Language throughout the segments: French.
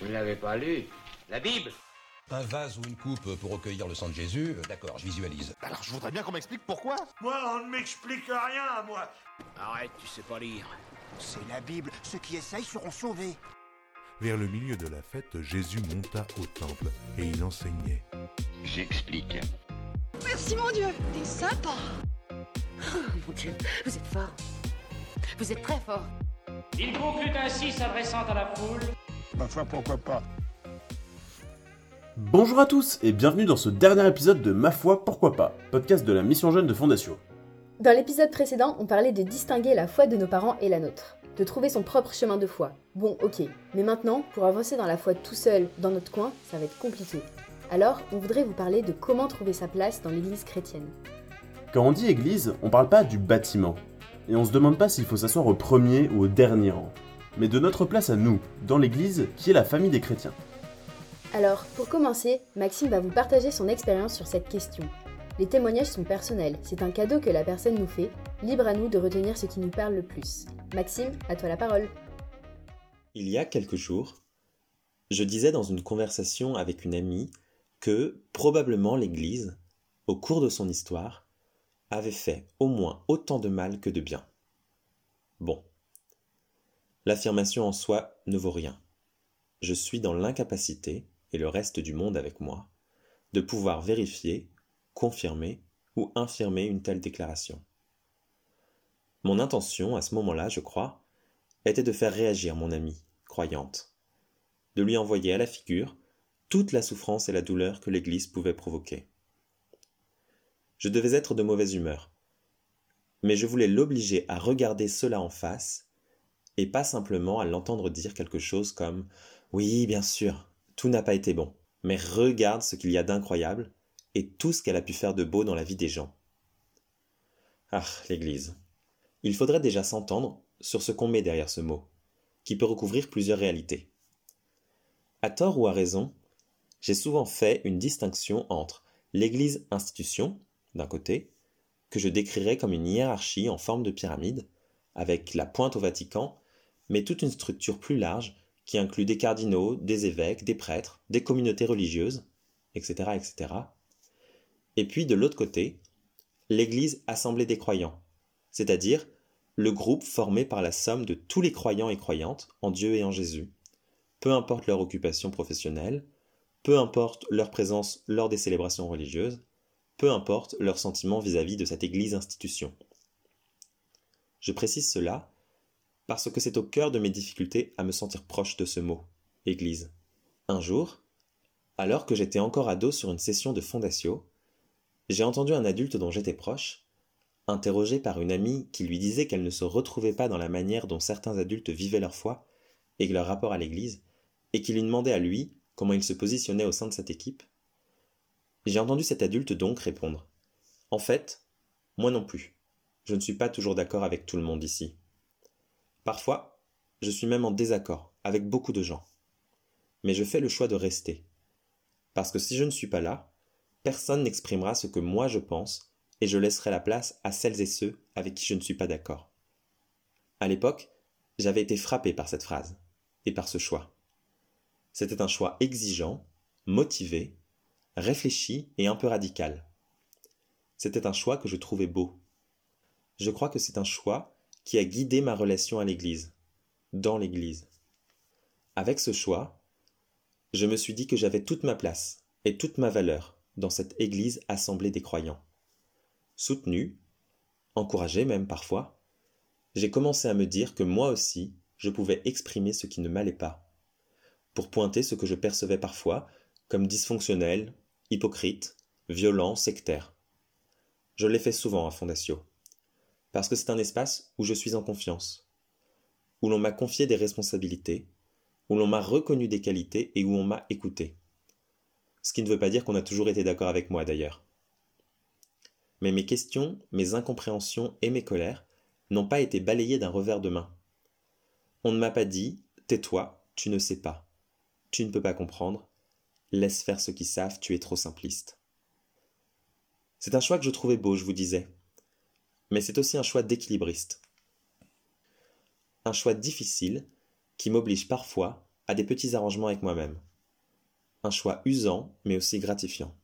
Vous ne l'avez pas lu La Bible Un vase ou une coupe pour recueillir le sang de Jésus, euh, d'accord, je visualise. Alors je voudrais bien qu'on m'explique pourquoi. Moi, on ne m'explique rien, moi. Arrête, tu sais pas lire. C'est la Bible. Ceux qui essayent seront sauvés. Vers le milieu de la fête, Jésus monta au temple et il enseignait. J'explique. Merci mon Dieu, t'es sympa. Oh mon Dieu, vous êtes fort. Vous êtes très fort. Il conclut ainsi s'adressant à la foule. Ma foi, pourquoi pas Bonjour à tous et bienvenue dans ce dernier épisode de Ma foi, pourquoi pas, podcast de la mission jeune de Fondation. Dans l'épisode précédent, on parlait de distinguer la foi de nos parents et la nôtre, de trouver son propre chemin de foi. Bon, ok, mais maintenant, pour avancer dans la foi tout seul, dans notre coin, ça va être compliqué. Alors, on voudrait vous parler de comment trouver sa place dans l'église chrétienne. Quand on dit église, on parle pas du bâtiment. Et on se demande pas s'il faut s'asseoir au premier ou au dernier rang. Mais de notre place à nous, dans l'église, qui est la famille des chrétiens. Alors, pour commencer, Maxime va vous partager son expérience sur cette question. Les témoignages sont personnels, c'est un cadeau que la personne nous fait, libre à nous de retenir ce qui nous parle le plus. Maxime, à toi la parole. Il y a quelques jours, je disais dans une conversation avec une amie que probablement l'Église, au cours de son histoire, avait fait au moins autant de mal que de bien. Bon. L'affirmation en soi ne vaut rien. Je suis dans l'incapacité, et le reste du monde avec moi, de pouvoir vérifier, confirmer ou infirmer une telle déclaration. Mon intention, à ce moment-là, je crois, était de faire réagir mon amie, croyante, de lui envoyer à la figure toute la souffrance et la douleur que l'Église pouvait provoquer. Je devais être de mauvaise humeur, mais je voulais l'obliger à regarder cela en face, et pas simplement à l'entendre dire quelque chose comme Oui, bien sûr, tout n'a pas été bon, mais regarde ce qu'il y a d'incroyable et tout ce qu'elle a pu faire de beau dans la vie des gens. Ah, l'Église. Il faudrait déjà s'entendre sur ce qu'on met derrière ce mot, qui peut recouvrir plusieurs réalités. À tort ou à raison, j'ai souvent fait une distinction entre l'Église institution, d'un côté, que je décrirais comme une hiérarchie en forme de pyramide, avec la pointe au Vatican, mais toute une structure plus large qui inclut des cardinaux, des évêques, des prêtres, des communautés religieuses, etc. etc. Et puis de l'autre côté, l'Église assemblée des croyants, c'est-à-dire le groupe formé par la somme de tous les croyants et croyantes en Dieu et en Jésus, peu importe leur occupation professionnelle, peu importe leur présence lors des célébrations religieuses, peu importe leur sentiment vis-à-vis de cette Église institution. Je précise cela parce que c'est au cœur de mes difficultés à me sentir proche de ce mot, Église. Un jour, alors que j'étais encore ado sur une session de Fondatio, j'ai entendu un adulte dont j'étais proche, interrogé par une amie qui lui disait qu'elle ne se retrouvait pas dans la manière dont certains adultes vivaient leur foi et leur rapport à l'Église, et qui lui demandait à lui comment il se positionnait au sein de cette équipe. J'ai entendu cet adulte donc répondre En fait, moi non plus. Je ne suis pas toujours d'accord avec tout le monde ici. Parfois, je suis même en désaccord avec beaucoup de gens. Mais je fais le choix de rester. Parce que si je ne suis pas là, personne n'exprimera ce que moi je pense et je laisserai la place à celles et ceux avec qui je ne suis pas d'accord. À l'époque, j'avais été frappé par cette phrase et par ce choix. C'était un choix exigeant, motivé, réfléchi et un peu radical. C'était un choix que je trouvais beau. Je crois que c'est un choix qui a guidé ma relation à l'Église, dans l'Église. Avec ce choix, je me suis dit que j'avais toute ma place et toute ma valeur dans cette Église assemblée des croyants. Soutenu, encouragé même parfois, j'ai commencé à me dire que moi aussi, je pouvais exprimer ce qui ne m'allait pas, pour pointer ce que je percevais parfois comme dysfonctionnel, hypocrite, violent, sectaire. Je l'ai fait souvent à Fondatio, parce que c'est un espace où je suis en confiance, où l'on m'a confié des responsabilités, où l'on m'a reconnu des qualités et où on m'a écouté. Ce qui ne veut pas dire qu'on a toujours été d'accord avec moi d'ailleurs. Mais mes questions, mes incompréhensions et mes colères n'ont pas été balayées d'un revers de main. On ne m'a pas dit Tais-toi, tu ne sais pas. Tu ne peux pas comprendre. Laisse faire ceux qui savent, tu es trop simpliste. C'est un choix que je trouvais beau, je vous disais. Mais c'est aussi un choix d'équilibriste. Un choix difficile qui m'oblige parfois à des petits arrangements avec moi-même. Un choix usant, mais aussi gratifiant.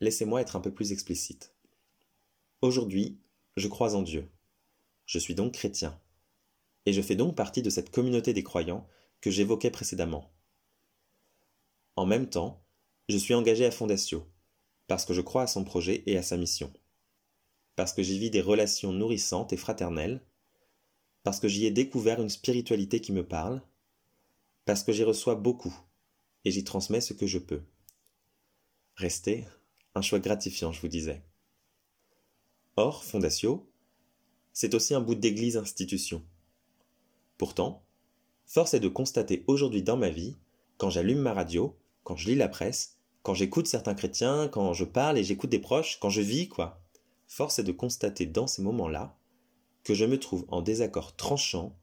Laissez-moi être un peu plus explicite. Aujourd'hui, je crois en Dieu. Je suis donc chrétien. Et je fais donc partie de cette communauté des croyants que j'évoquais précédemment. En même temps, je suis engagé à Fondatio, parce que je crois à son projet et à sa mission. Parce que j'y vis des relations nourrissantes et fraternelles, parce que j'y ai découvert une spiritualité qui me parle, parce que j'y reçois beaucoup, et j'y transmets ce que je peux. Rester, un choix gratifiant, je vous disais. Or, Fondatio, c'est aussi un bout d'église institution. Pourtant, force est de constater aujourd'hui dans ma vie, quand j'allume ma radio, quand je lis la presse, quand j'écoute certains chrétiens, quand je parle et j'écoute des proches, quand je vis, quoi, force est de constater dans ces moments-là que je me trouve en désaccord tranchant,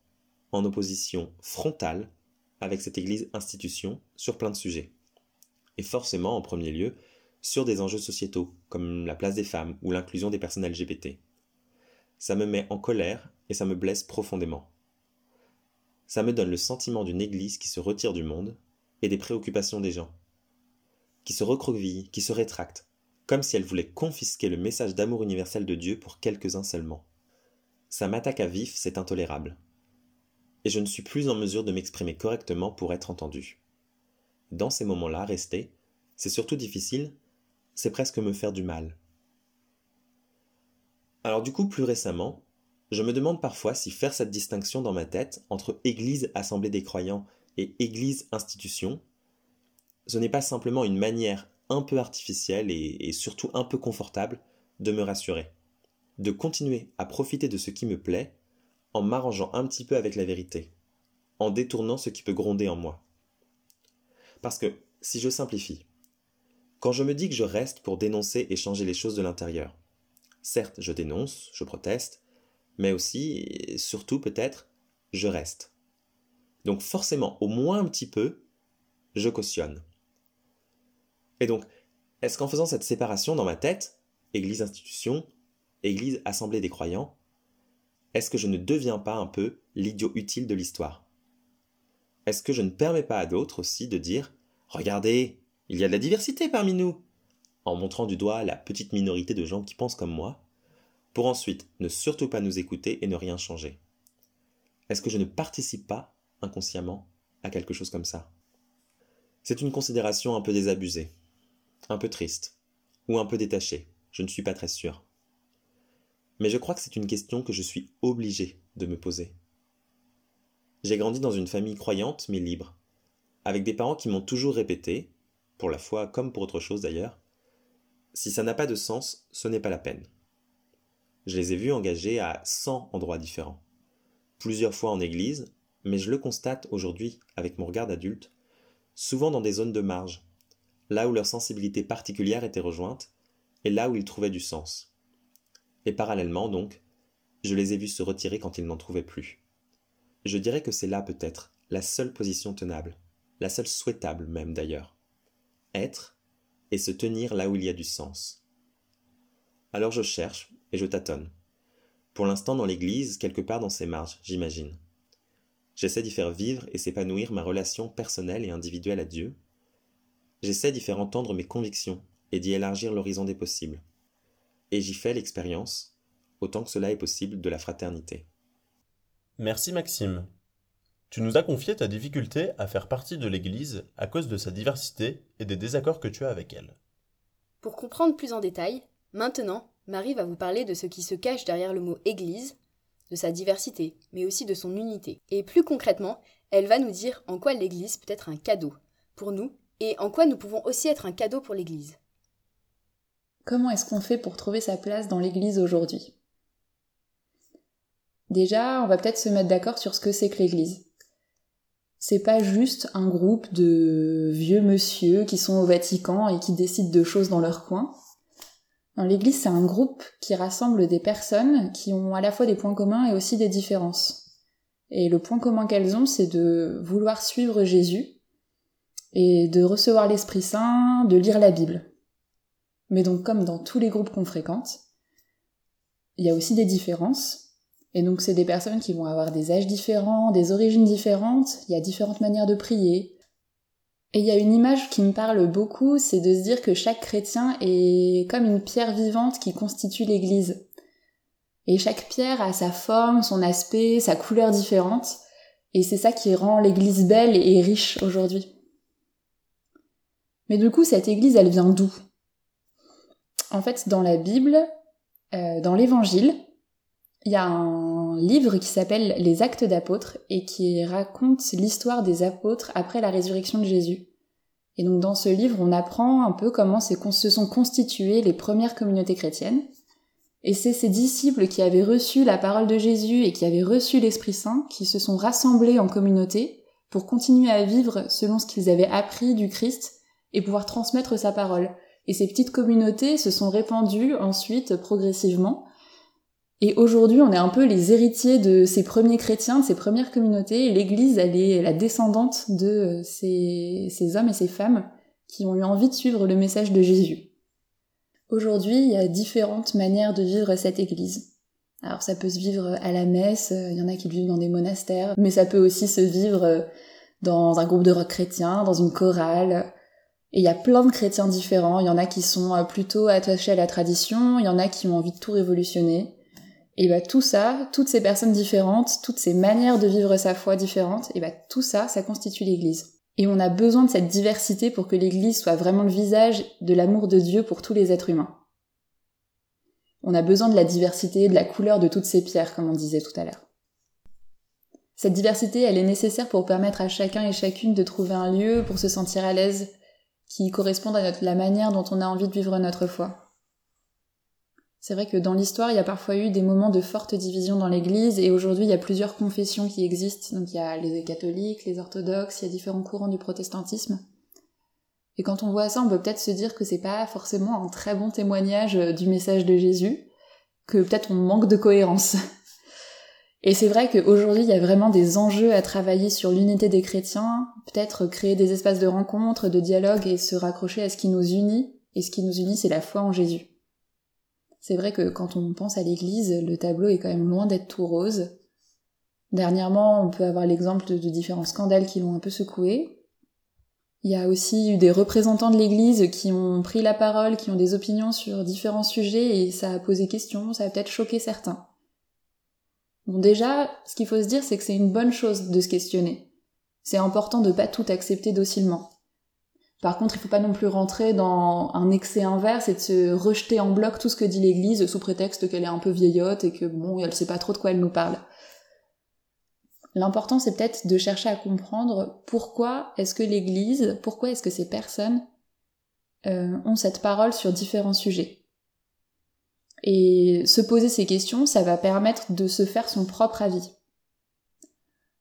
en opposition frontale avec cette Église institution sur plein de sujets. Et forcément, en premier lieu, sur des enjeux sociétaux, comme la place des femmes ou l'inclusion des personnes LGBT. Ça me met en colère et ça me blesse profondément. Ça me donne le sentiment d'une Église qui se retire du monde et des préoccupations des gens, qui se recroqueville, qui se rétracte, comme si elle voulait confisquer le message d'amour universel de Dieu pour quelques-uns seulement. Ça m'attaque à vif, c'est intolérable. Et je ne suis plus en mesure de m'exprimer correctement pour être entendu. Dans ces moments-là, rester, c'est surtout difficile, c'est presque me faire du mal. Alors du coup, plus récemment, je me demande parfois si faire cette distinction dans ma tête entre Église assemblée des croyants et Église institution, ce n'est pas simplement une manière un peu artificielle et, et surtout un peu confortable de me rassurer de continuer à profiter de ce qui me plaît en m'arrangeant un petit peu avec la vérité, en détournant ce qui peut gronder en moi. Parce que, si je simplifie, quand je me dis que je reste pour dénoncer et changer les choses de l'intérieur, certes je dénonce, je proteste, mais aussi, et surtout peut-être, je reste. Donc forcément, au moins un petit peu, je cautionne. Et donc, est-ce qu'en faisant cette séparation dans ma tête, Église-institution, Église assemblée des croyants, est-ce que je ne deviens pas un peu l'idiot utile de l'histoire? Est-ce que je ne permets pas à d'autres aussi de dire Regardez, il y a de la diversité parmi nous! En montrant du doigt la petite minorité de gens qui pensent comme moi, pour ensuite ne surtout pas nous écouter et ne rien changer. Est-ce que je ne participe pas, inconsciemment, à quelque chose comme ça? C'est une considération un peu désabusée, un peu triste, ou un peu détachée, je ne suis pas très sûr. Mais je crois que c'est une question que je suis obligé de me poser. J'ai grandi dans une famille croyante mais libre, avec des parents qui m'ont toujours répété, pour la foi comme pour autre chose d'ailleurs, si ça n'a pas de sens, ce n'est pas la peine. Je les ai vus engagés à 100 endroits différents, plusieurs fois en église, mais je le constate aujourd'hui avec mon regard d'adulte, souvent dans des zones de marge, là où leur sensibilité particulière était rejointe, et là où ils trouvaient du sens. Et parallèlement, donc, je les ai vus se retirer quand ils n'en trouvaient plus. Je dirais que c'est là peut-être la seule position tenable, la seule souhaitable même d'ailleurs. Être et se tenir là où il y a du sens. Alors je cherche et je tâtonne. Pour l'instant dans l'Église, quelque part dans ses marges, j'imagine. J'essaie d'y faire vivre et s'épanouir ma relation personnelle et individuelle à Dieu. J'essaie d'y faire entendre mes convictions et d'y élargir l'horizon des possibles et j'y fais l'expérience, autant que cela est possible, de la fraternité. Merci Maxime. Tu nous as confié ta difficulté à faire partie de l'Église à cause de sa diversité et des désaccords que tu as avec elle. Pour comprendre plus en détail, maintenant, Marie va vous parler de ce qui se cache derrière le mot Église, de sa diversité, mais aussi de son unité. Et plus concrètement, elle va nous dire en quoi l'Église peut être un cadeau pour nous et en quoi nous pouvons aussi être un cadeau pour l'Église? Comment est-ce qu'on fait pour trouver sa place dans l'Église aujourd'hui? Déjà, on va peut-être se mettre d'accord sur ce que c'est que l'Église. C'est pas juste un groupe de vieux monsieur qui sont au Vatican et qui décident de choses dans leur coin. L'Église, c'est un groupe qui rassemble des personnes qui ont à la fois des points communs et aussi des différences. Et le point commun qu'elles ont, c'est de vouloir suivre Jésus et de recevoir l'Esprit Saint, de lire la Bible. Mais donc comme dans tous les groupes qu'on fréquente, il y a aussi des différences. Et donc c'est des personnes qui vont avoir des âges différents, des origines différentes, il y a différentes manières de prier. Et il y a une image qui me parle beaucoup, c'est de se dire que chaque chrétien est comme une pierre vivante qui constitue l'Église. Et chaque pierre a sa forme, son aspect, sa couleur différente, et c'est ça qui rend l'Église belle et riche aujourd'hui. Mais du coup, cette Église, elle vient d'où? En fait, dans la Bible, euh, dans l'Évangile, il y a un livre qui s'appelle Les Actes d'apôtres et qui raconte l'histoire des apôtres après la résurrection de Jésus. Et donc dans ce livre, on apprend un peu comment se sont constituées les premières communautés chrétiennes. Et c'est ces disciples qui avaient reçu la parole de Jésus et qui avaient reçu l'Esprit Saint qui se sont rassemblés en communauté pour continuer à vivre selon ce qu'ils avaient appris du Christ et pouvoir transmettre sa parole. Et ces petites communautés se sont répandues ensuite progressivement et aujourd'hui, on est un peu les héritiers de ces premiers chrétiens, de ces premières communautés, l'Église, elle est la descendante de ces, ces hommes et ces femmes qui ont eu envie de suivre le message de Jésus. Aujourd'hui, il y a différentes manières de vivre cette Église. Alors ça peut se vivre à la messe, il y en a qui vivent dans des monastères, mais ça peut aussi se vivre dans un groupe de rock chrétien, dans une chorale. Et il y a plein de chrétiens différents, il y en a qui sont plutôt attachés à la tradition, il y en a qui ont envie de tout révolutionner. Et bah tout ça, toutes ces personnes différentes, toutes ces manières de vivre sa foi différentes, et bah tout ça, ça constitue l'Église. Et on a besoin de cette diversité pour que l'Église soit vraiment le visage de l'amour de Dieu pour tous les êtres humains. On a besoin de la diversité, de la couleur de toutes ces pierres, comme on disait tout à l'heure. Cette diversité, elle est nécessaire pour permettre à chacun et chacune de trouver un lieu pour se sentir à l'aise, qui corresponde à la manière dont on a envie de vivre notre foi. C'est vrai que dans l'histoire, il y a parfois eu des moments de forte division dans l'Église, et aujourd'hui, il y a plusieurs confessions qui existent. Donc il y a les catholiques, les orthodoxes, il y a différents courants du protestantisme. Et quand on voit ça, on peut peut-être se dire que c'est pas forcément un très bon témoignage du message de Jésus, que peut-être on manque de cohérence. Et c'est vrai qu'aujourd'hui, il y a vraiment des enjeux à travailler sur l'unité des chrétiens, peut-être créer des espaces de rencontre, de dialogue et se raccrocher à ce qui nous unit. Et ce qui nous unit, c'est la foi en Jésus. C'est vrai que quand on pense à l'église, le tableau est quand même loin d'être tout rose. Dernièrement, on peut avoir l'exemple de, différents scandales qui l'ont un peu secoué. Il y a aussi eu des représentants de l'église qui ont pris la parole, qui ont des opinions sur différents sujets et ça a posé question, ça a peut-être choqué certains. Bon déjà, ce qu'il faut se dire, c'est que c'est une bonne chose de se questionner. C'est important de pas tout accepter docilement. Par contre, il faut pas non plus rentrer dans un excès inverse et de se rejeter en bloc tout ce que dit l'Église sous prétexte qu'elle est un peu vieillotte et que bon, elle sait pas trop de quoi elle nous parle. L'important, c'est peut-être de chercher à comprendre pourquoi est-ce que l'Église, pourquoi est-ce que ces personnes euh, ont cette parole sur différents sujets. Et se poser ces questions, ça va permettre de se faire son propre avis.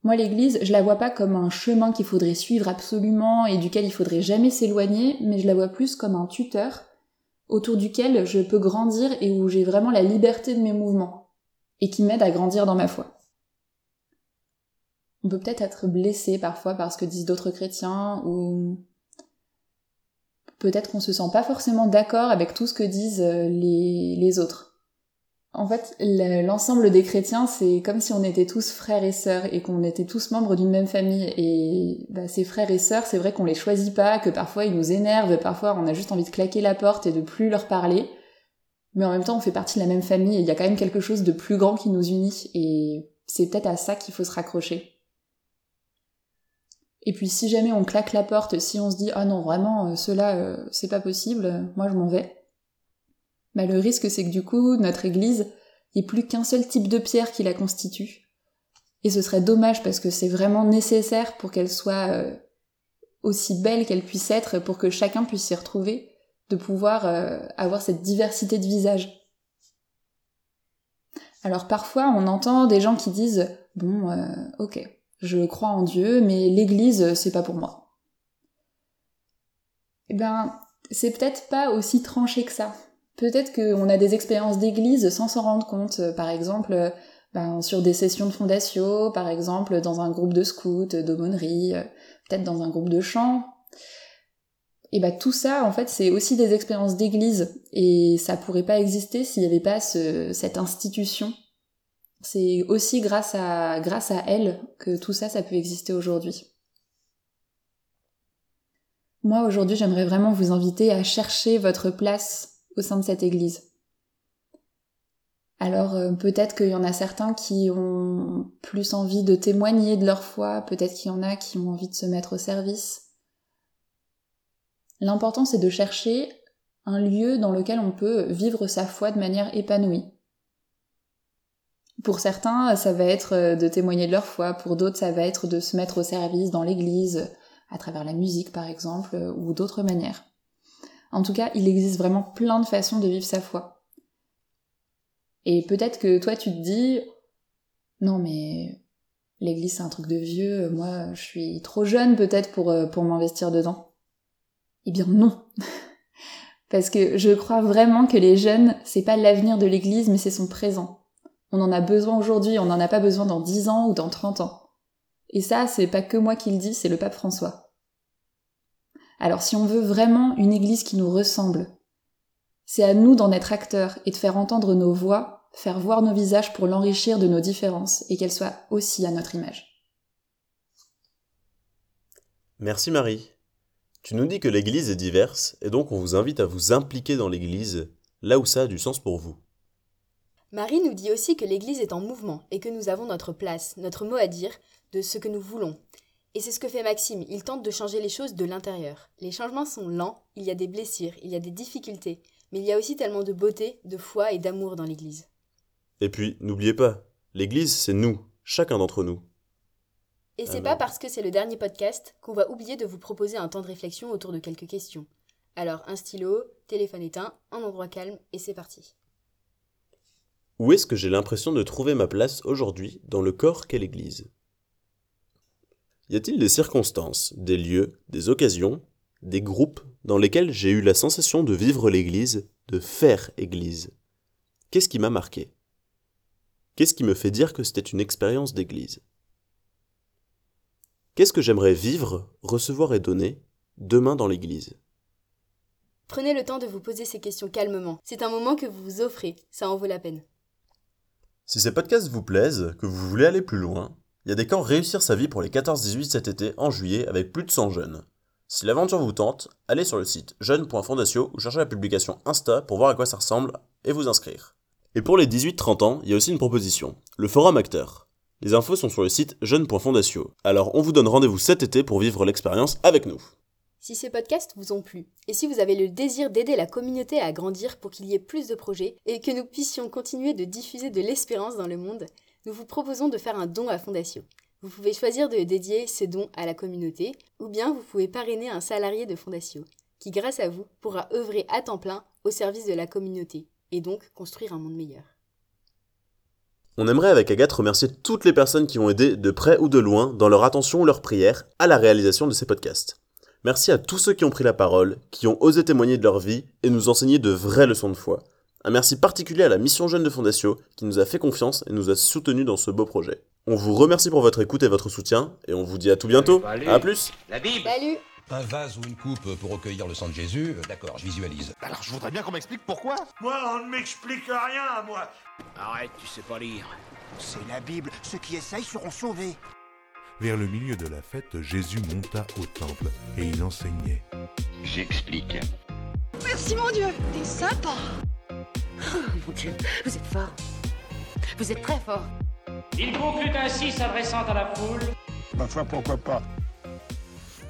Moi, l'église, je la vois pas comme un chemin qu'il faudrait suivre absolument et duquel il faudrait jamais s'éloigner, mais je la vois plus comme un tuteur autour duquel je peux grandir et où j'ai vraiment la liberté de mes mouvements et qui m'aide à grandir dans ma foi. On peut peut-être être blessé parfois par ce que disent d'autres chrétiens ou peut-être qu'on se sent pas forcément d'accord avec tout ce que disent les, les autres. En fait, l'ensemble des chrétiens, c'est comme si on était tous frères et sœurs et qu'on était tous membres d'une même famille. Et bah, ces frères et sœurs, c'est vrai qu'on les choisit pas, que parfois ils nous énervent, parfois on a juste envie de claquer la porte et de plus leur parler. Mais en même temps, on fait partie de la même famille et il y a quand même quelque chose de plus grand qui nous unit. Et c'est peut-être à ça qu'il faut se raccrocher. Et puis si jamais on claque la porte, si on se dit ah non vraiment euh, cela euh, c'est pas possible, moi je m'en vais, bah, le risque c'est que du coup, notre église, il n'y plus qu'un seul type de pierre qui la constitue. Et ce serait dommage parce que c'est vraiment nécessaire pour qu'elle soit euh, aussi belle qu'elle puisse être, pour que chacun puisse s'y retrouver, de pouvoir avoir cette diversité de visages. Alors parfois on entend des gens qui disent bon ok, je crois en Dieu, mais l'Église c'est pas pour moi. Eh ben c'est peut-être pas aussi tranché que ça. Peut-être qu'on a des expériences d'église sans s'en rendre compte, par exemple ben, sur des sessions de fondation, par exemple dans un groupe de scouts, d'aumônerie, peut-être dans un groupe de chant. Et bah tout ça, en fait, c'est aussi des expériences d'église, et ça pourrait pas exister s'il n'y avait pas cette institution C'est aussi grâce à, elle que tout ça, ça peut exister aujourd'hui. Moi, aujourd'hui, j'aimerais vraiment vous inviter à chercher votre place au sein de cette église. Alors euh, peut-être qu'il y en a certains qui ont plus envie de témoigner de leur foi, peut-être qu'il y en a qui ont envie de se mettre au service. L'important c'est de chercher un lieu dans lequel on peut vivre sa foi de manière épanouie. Pour certains, ça va être euh, de témoigner de leur foi, pour d'autres, ça va être de se mettre au service dans l'église, à travers la musique par exemple, euh, ou d'autres manières. En tout cas, il existe vraiment plein de façons de vivre sa foi. Et peut-être que toi tu te dis, non mais l'église c'est un truc de vieux, moi je suis trop jeune peut-être pour, euh, pour m'investir dedans. Eh bien non. Parce que je crois vraiment que les jeunes, c'est pas l'avenir de l'église, mais c'est son présent. On en a besoin aujourd'hui, on n'en a pas besoin dans 10 ans ou dans 30 ans. Et ça, c'est pas que moi qui le dis, c'est le pape François. Alors si on veut vraiment une église qui nous ressemble, c'est à nous d'en être acteurs et de faire entendre nos voix, faire voir nos visages pour l'enrichir de nos différences et qu'elles soient aussi à notre image. Merci Marie. Tu nous dis que l'Église est diverse, et donc on vous invite à vous impliquer dans l'Église, là où ça a du sens pour vous. Marie nous dit aussi que l'Église est en mouvement et que nous avons notre place, notre mot à dire, de ce que nous voulons. Et c'est ce que fait Maxime, il tente de changer les choses de l'intérieur. Les changements sont lents, il y a des blessures, il y a des difficultés, mais il y a aussi tellement de beauté, de foi et d'amour dans l'Église. Et puis, n'oubliez pas, l'Église, c'est nous, chacun d'entre nous. Et c'est pas parce que c'est le dernier podcast qu'on va oublier de vous proposer un temps de réflexion autour de quelques questions. Alors un stylo, téléphone éteint, un endroit calme et c'est parti. Où est-ce que j'ai l'impression de trouver ma place aujourd'hui dans le corps qu'est l'Église? Y a-t-il des circonstances, des lieux, des occasions, des groupes dans lesquels j'ai eu la sensation de vivre l'Église, de faire Église? Qu'est-ce qui m'a marqué? Qu'est-ce qui me fait dire que c'était une expérience d'Église? Qu'est-ce que j'aimerais vivre, recevoir et donner demain dans l'Église? Prenez le temps de vous poser ces questions calmement. C'est un moment que vous vous offrez, ça en vaut la peine. Si ces podcasts vous plaisent, que vous voulez aller plus loin, il y a des camps Réussir sa vie pour les 14-18 cet été en juillet avec plus de 100 jeunes. Si l'aventure vous tente, allez sur le site jeune.fondatio ou cherchez la publication Insta pour voir à quoi ça ressemble et vous inscrire. Et pour les 18-30 ans, il y a aussi une proposition, le forum acteur. Les infos sont sur le site jeune.fondatio. Alors on vous donne rendez-vous cet été pour vivre l'expérience avec nous. Si ces podcasts vous ont plu, et si vous avez le désir d'aider la communauté à grandir pour qu'il y ait plus de projets et que nous puissions continuer de diffuser de l'espérance dans le monde, nous vous proposons de faire un don à Fondatio. Vous pouvez choisir de dédier ces dons à la communauté, ou bien vous pouvez parrainer un salarié de Fondatio, qui grâce à vous pourra œuvrer à temps plein au service de la communauté, et donc construire un monde meilleur. On aimerait avec Agathe remercier toutes les personnes qui ont aidé de près ou de loin dans leur attention ou leur prière à la réalisation de ces podcasts. Merci à tous ceux qui ont pris la parole, qui ont osé témoigner de leur vie et nous enseigner de vraies leçons de foi. Un merci particulier à la mission jeune de Fondatio qui nous a fait confiance et nous a soutenus dans ce beau projet. On vous remercie pour votre écoute et votre soutien et on vous dit à tout bientôt. À plus. La Bible. Salut Un vase ou une coupe pour recueillir le sang de Jésus, d'accord, je visualise. Alors je voudrais bien qu'on m'explique pourquoi. Moi, on ne m'explique rien, moi. Arrête, tu sais pas lire. C'est la Bible, ceux qui essayent seront sauvés. Vers le milieu de la fête, Jésus monta au temple et il enseignait. J'explique. Merci mon Dieu, t'es sympa. Oh mon Dieu, vous êtes fort. Vous êtes très fort. Il conclut ainsi s'adressant à la foule. Ma foi, pourquoi pas?